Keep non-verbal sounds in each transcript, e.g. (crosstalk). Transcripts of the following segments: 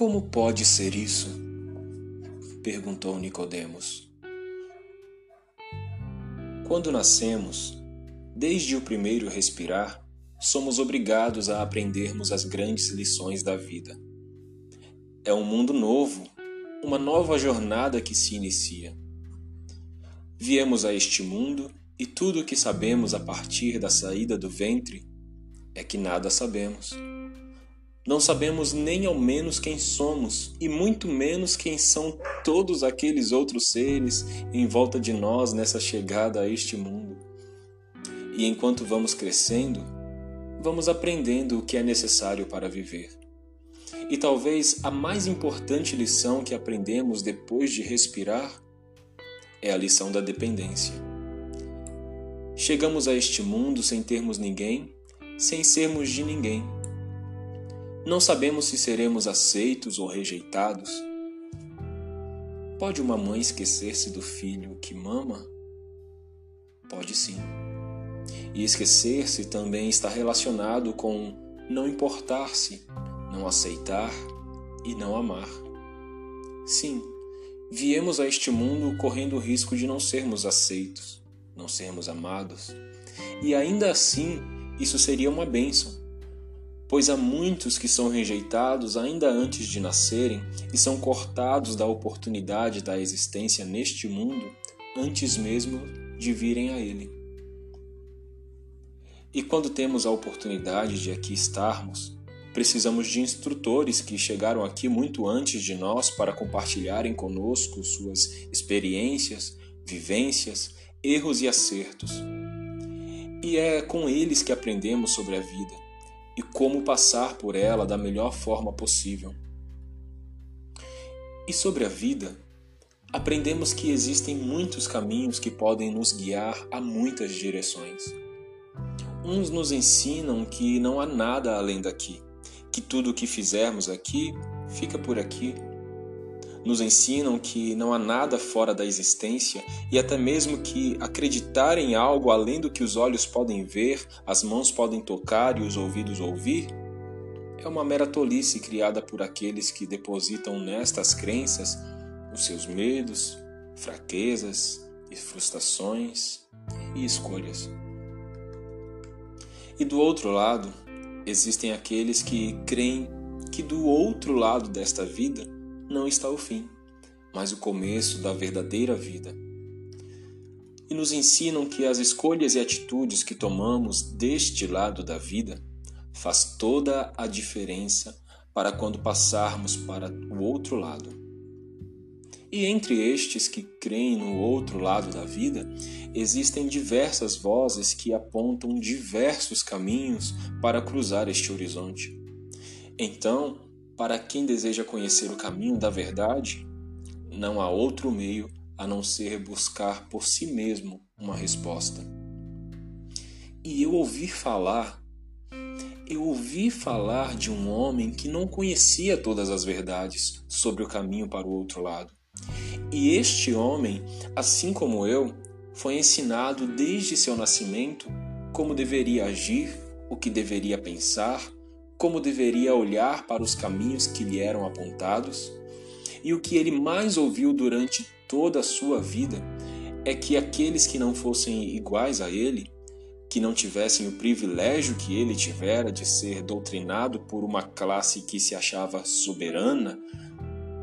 Como pode ser isso? perguntou Nicodemos. Quando nascemos, desde o primeiro respirar, somos obrigados a aprendermos as grandes lições da vida. É um mundo novo, uma nova jornada que se inicia. Viemos a este mundo e tudo o que sabemos a partir da saída do ventre é que nada sabemos. Não sabemos nem ao menos quem somos e muito menos quem são todos aqueles outros seres em volta de nós nessa chegada a este mundo. E enquanto vamos crescendo, vamos aprendendo o que é necessário para viver. E talvez a mais importante lição que aprendemos depois de respirar é a lição da dependência. Chegamos a este mundo sem termos ninguém, sem sermos de ninguém. Não sabemos se seremos aceitos ou rejeitados. Pode uma mãe esquecer-se do filho que mama? Pode sim. E esquecer-se também está relacionado com não importar-se, não aceitar e não amar. Sim, viemos a este mundo correndo o risco de não sermos aceitos, não sermos amados. E ainda assim, isso seria uma bênção, pois há muitos que são rejeitados ainda antes de nascerem e são cortados da oportunidade da existência neste mundo antes mesmo de virem a ele. E quando temos a oportunidade de aqui estarmos, precisamos de instrutores que chegaram aqui muito antes de nós para compartilharem conosco suas experiências, vivências, erros e acertos. E é com eles que aprendemos sobre a vida e como passar por ela da melhor forma possível. E sobre a vida, aprendemos que existem muitos caminhos que podem nos guiar a muitas direções. Uns nos ensinam que não há nada além daqui, que tudo o que fizermos aqui fica por aqui. Nos ensinam que não há nada fora da existência e até mesmo que acreditar em algo além do que os olhos podem ver, as mãos podem tocar e os ouvidos ouvir é uma mera tolice criada por aqueles que depositam nestas crenças os seus medos, fraquezas e frustrações e escolhas. E do outro lado, existem aqueles que creem que do outro lado desta vida não está o fim, mas o começo da verdadeira vida. E nos ensinam que as escolhas e atitudes que tomamos deste lado da vida faz toda a diferença para quando passarmos para o outro lado. E entre estes que creem no outro lado da vida, existem diversas vozes que apontam diversos caminhos para cruzar este horizonte. Então, para quem deseja conhecer o caminho da verdade, não há outro meio a não ser buscar por si mesmo uma resposta. E eu ouvi falar, eu ouvi falar de um homem que não conhecia todas as verdades sobre o caminho para o outro lado. E este homem, assim como eu, foi ensinado desde seu nascimento como deveria agir, o que deveria pensar, como deveria olhar para os caminhos que lhe eram apontados. E o que ele mais ouviu durante toda a sua vida é que aqueles que não fossem iguais a ele, que não tivessem o privilégio que ele tivera de ser doutrinado por uma classe que se achava soberana,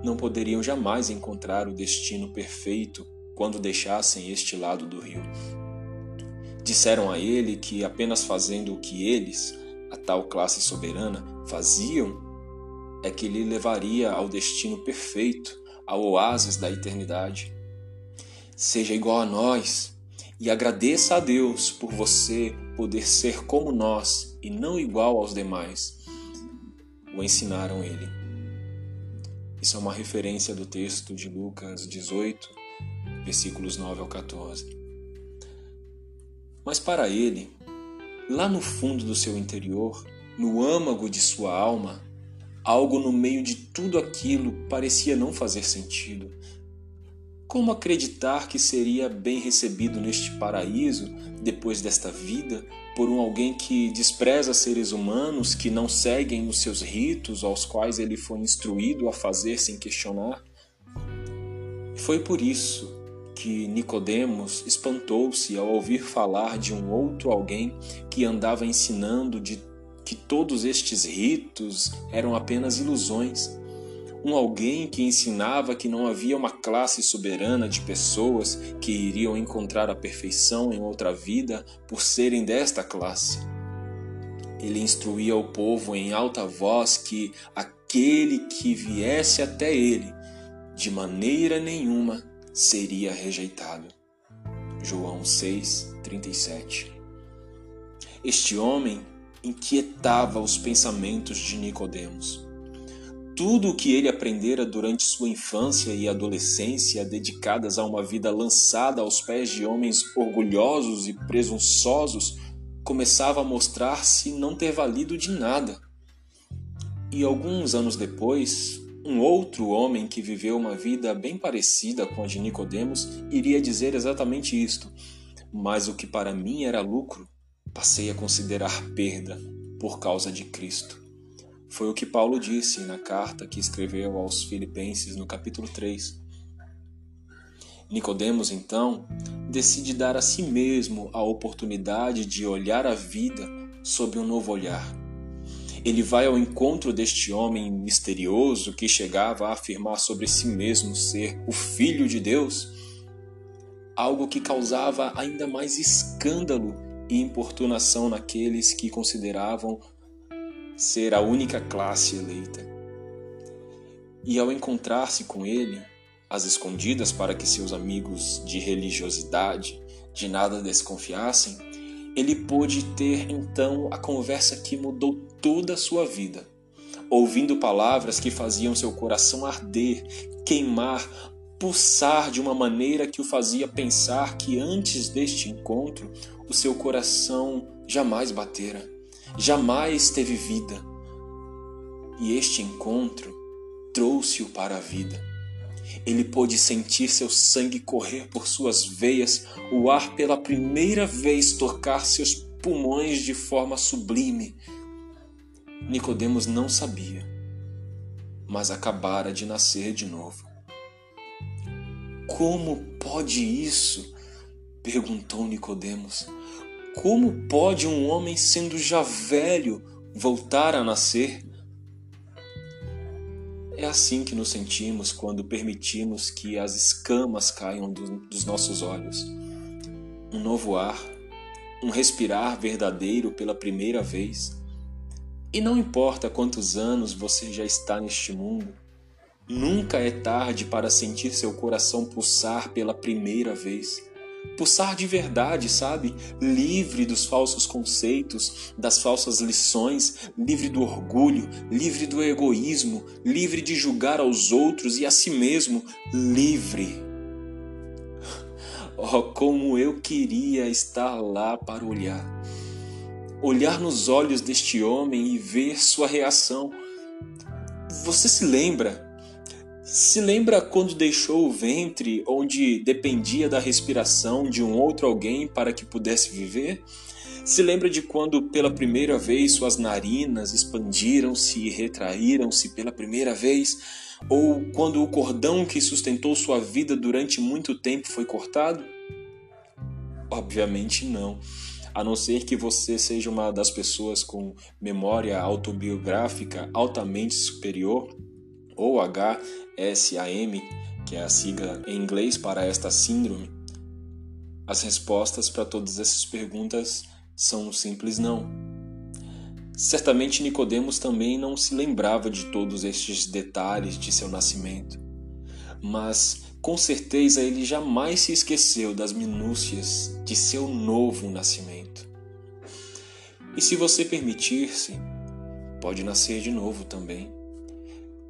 não poderiam jamais encontrar o destino perfeito quando deixassem este lado do rio. Disseram a ele que apenas fazendo o que eles, a tal classe soberana, faziam, é que lhe levaria ao destino perfeito, ao oásis da eternidade. Seja igual a nós e agradeça a Deus por você poder ser como nós e não igual aos demais. O ensinaram ele. Isso é uma referência do texto de Lucas 18, versículos 9 ao 14. Mas para ele, lá no fundo do seu interior, no âmago de sua alma, algo no meio de tudo aquilo parecia não fazer sentido. Como acreditar que seria bem recebido neste paraíso, depois desta vida, por um alguém que despreza seres humanos, que não seguem os seus ritos aos quais ele foi instruído a fazer sem questionar? Foi por isso que Nicodemos espantou-se ao ouvir falar de um outro alguém que andava ensinando de que todos estes ritos eram apenas ilusões. Um alguém que ensinava que não havia uma classe soberana de pessoas que iriam encontrar a perfeição em outra vida por serem desta classe. Ele instruía o povo em alta voz que aquele que viesse até ele, de maneira nenhuma, seria rejeitado. João 6:37. Este homem inquietava os pensamentos de Nicodemos. Tudo o que ele aprendera durante sua infância e adolescência, dedicadas a uma vida lançada aos pés de homens orgulhosos e presunçosos, começava a mostrar-se não ter valido de nada. E alguns anos depois, um outro homem que viveu uma vida bem parecida com a de Nicodemos iria dizer exatamente isto. Mas o que para mim era lucro, passei a considerar perda por causa de Cristo. Foi o que Paulo disse na carta que escreveu aos Filipenses no capítulo 3. Nicodemos então decide dar a si mesmo a oportunidade de olhar a vida sob um novo olhar ele vai ao encontro deste homem misterioso que chegava a afirmar sobre si mesmo ser o Filho de Deus, algo que causava ainda mais escândalo e importunação naqueles que consideravam ser a única classe eleita. E ao encontrar-se com ele, às escondidas para que seus amigos de religiosidade de nada desconfiassem, ele pôde ter então a conversa que mudou toda a sua vida, ouvindo palavras que faziam seu coração arder, queimar, pulsar de uma maneira que o fazia pensar que antes deste encontro o seu coração jamais batera, jamais teve vida. E este encontro trouxe-o para a vida. Ele pôde sentir seu sangue correr por suas veias, o ar pela primeira vez tocar seus pulmões de forma sublime. Nicodemos não sabia, mas acabara de nascer de novo. Como pode isso? perguntou Nicodemos. Como pode um homem sendo já velho voltar a nascer? É assim que nos sentimos quando permitimos que as escamas caiam do, dos nossos olhos. Um novo ar, um respirar verdadeiro pela primeira vez. E não importa quantos anos você já está neste mundo, nunca é tarde para sentir seu coração pulsar pela primeira vez pulsar de verdade, sabe? Livre dos falsos conceitos, das falsas lições, livre do orgulho, livre do egoísmo, livre de julgar aos outros e a si mesmo, livre. (laughs) Oh, como eu queria estar lá para olhar. Olhar nos olhos deste homem e ver sua reação. Você se lembra se lembra quando deixou o ventre onde dependia da respiração de um outro alguém para que pudesse viver? Se lembra de quando pela primeira vez suas narinas expandiram-se e retraíram-se pela primeira vez? Ou quando o cordão que sustentou sua vida durante muito tempo foi cortado? Obviamente não. A não ser que você seja uma das pessoas com memória autobiográfica altamente superior, ou HSAM, que é a sigla em inglês para esta síndrome, as respostas para todas essas perguntas são um simples não. Certamente Nicodemos também não se lembrava de todos estes detalhes de seu nascimento, mas com certeza ele jamais se esqueceu das minúcias de seu novo nascimento. E se você permitir-se, pode nascer de novo também.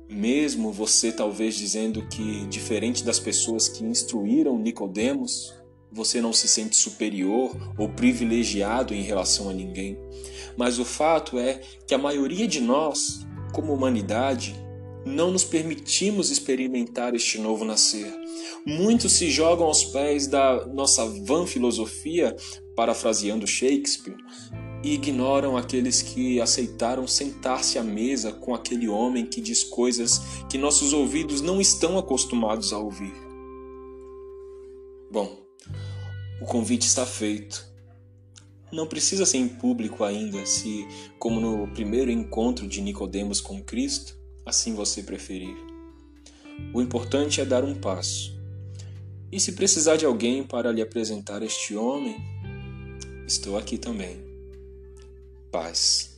Mesmo você talvez dizendo que, diferente das pessoas que instruíram Nicodemos, você não se sente superior ou privilegiado em relação a ninguém. Mas o fato é que a maioria de nós, como humanidade, não nos permitimos experimentar este novo nascer. Muitos se jogam aos pés da nossa vã filosofia, parafraseando Shakespeare, e ignoram aqueles que aceitaram sentar-se à mesa com aquele homem que diz coisas que nossos ouvidos não estão acostumados a ouvir. Bom, o convite está feito. Não precisa ser em público ainda, se, como no primeiro encontro de Nicodemos com Cristo, assim você preferir. O importante é dar um passo. E se precisar de alguém para lhe apresentar este homem, estou aqui também. Paz.